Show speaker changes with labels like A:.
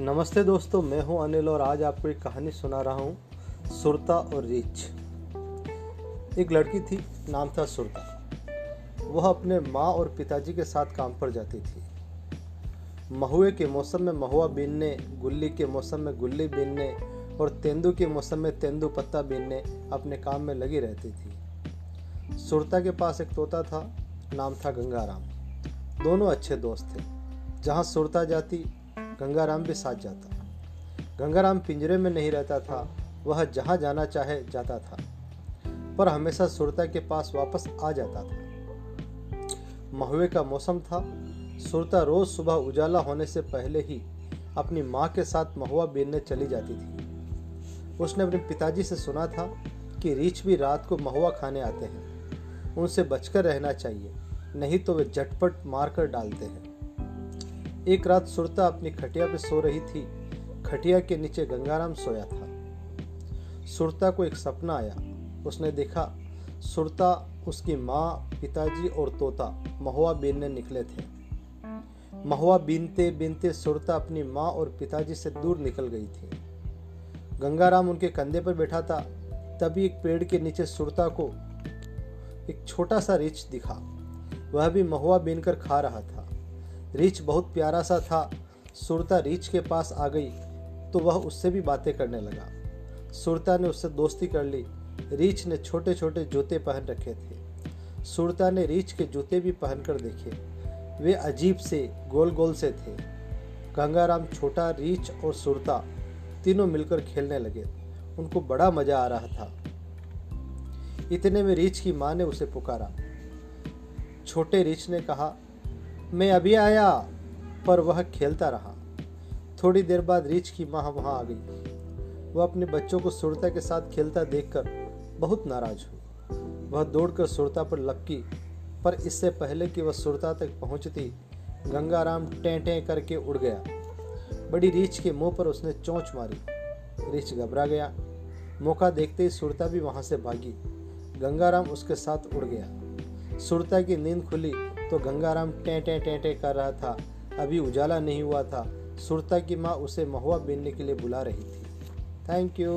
A: नमस्ते दोस्तों, मैं हूँ अनिल और आज आपको एक कहानी सुना रहा हूँ, सुरता और रीछ एक लड़की थी, नाम था सुरता। वह अपने माँ और पिताजी के साथ काम पर जाती थी। महुए के मौसम में महुआ बीनने, गुल्ली के मौसम में गुल्ली बीनने और तेंदू के मौसम में तेंदू पत्ता बीनने अपने काम में लगी रहती थी। सुरता के पास एक तोता था, नाम था गंगाराम। दोनों अच्छे दोस्त थे। जहाँ सुरता जाती गंगाराम भी साथ जाता गंगाराम पिंजरे में नहीं रहता था, वह जहाँ जाना चाहे जाता था। पर हमेशा सुरता के पास वापस आ जाता था। महुए का मौसम था। सुरता रोज सुबह उजाला होने से पहले ही अपनी माँ के साथ महुआ बीनने चली जाती थी। उसने अपने पिताजी से सुना था कि रीछ भी रात को महुआ खाने आते हैं। उनसे बचकर रहना चाहिए, नहीं तो वे झटपट मार कर डालते हैं। एक रात सुरता अपनी खटिया पे सो रही थी। खटिया के नीचे गंगाराम सोया था। सुरता को एक सपना आया। उसने देखा, सुरता, उसकी माँ, पिताजी और तोता महुआ बीनने निकले थे। महुआ बीनते बीनते सुरता अपनी माँ और पिताजी से दूर निकल गई थी। गंगाराम उनके कंधे पर बैठा था। तभी एक पेड़ के नीचे सुरता को एक छोटा सा रिछ दिखा। वह भी महुआ बीनकर खा रहा था। रीछ बहुत प्यारा सा था। सुरता रीछ के पास आ गई तो वह उससे भी बातें करने लगा। सुरता ने उससे दोस्ती कर ली। रीछ ने छोटे छोटे जूते पहन रखे थे। सुरता ने रीछ के जूते भी पहनकर देखे। वे अजीब से गोल गोल से थे। गंगाराम, छोटा रीछ और सुरता तीनों मिलकर खेलने लगे। उनको बड़ा मज़ा आ रहा था। इतने में रीछ की माँ ने उसे पुकारा। छोटे रीछ ने कहा मैं अभी आया, पर वह खेलता रहा। थोड़ी देर बाद रीछ की माँ वहाँ आ गई। वह अपने बच्चों को सुरता के साथ खेलता देखकर बहुत नाराज़ हुई। वह दौड़कर सुरता पर लपकी, पर इससे पहले कि वह सुरता तक पहुँचती, गंगाराम टें टें करके उड़ गया। बड़ी रीछ के मुँह पर उसने चोंच मारी। रीछ घबरा गया। मौका देखते ही सुरता भी वहाँ से भागी। गंगाराम उसके साथ उड़ गया। सुरता की नींद खुली। तो गंगाराम टें टें टें टें कर रहा था। अभी उजाला नहीं हुआ था। सुरता की माँ उसे महुआ बीनने के लिए बुला रही थी। Thank you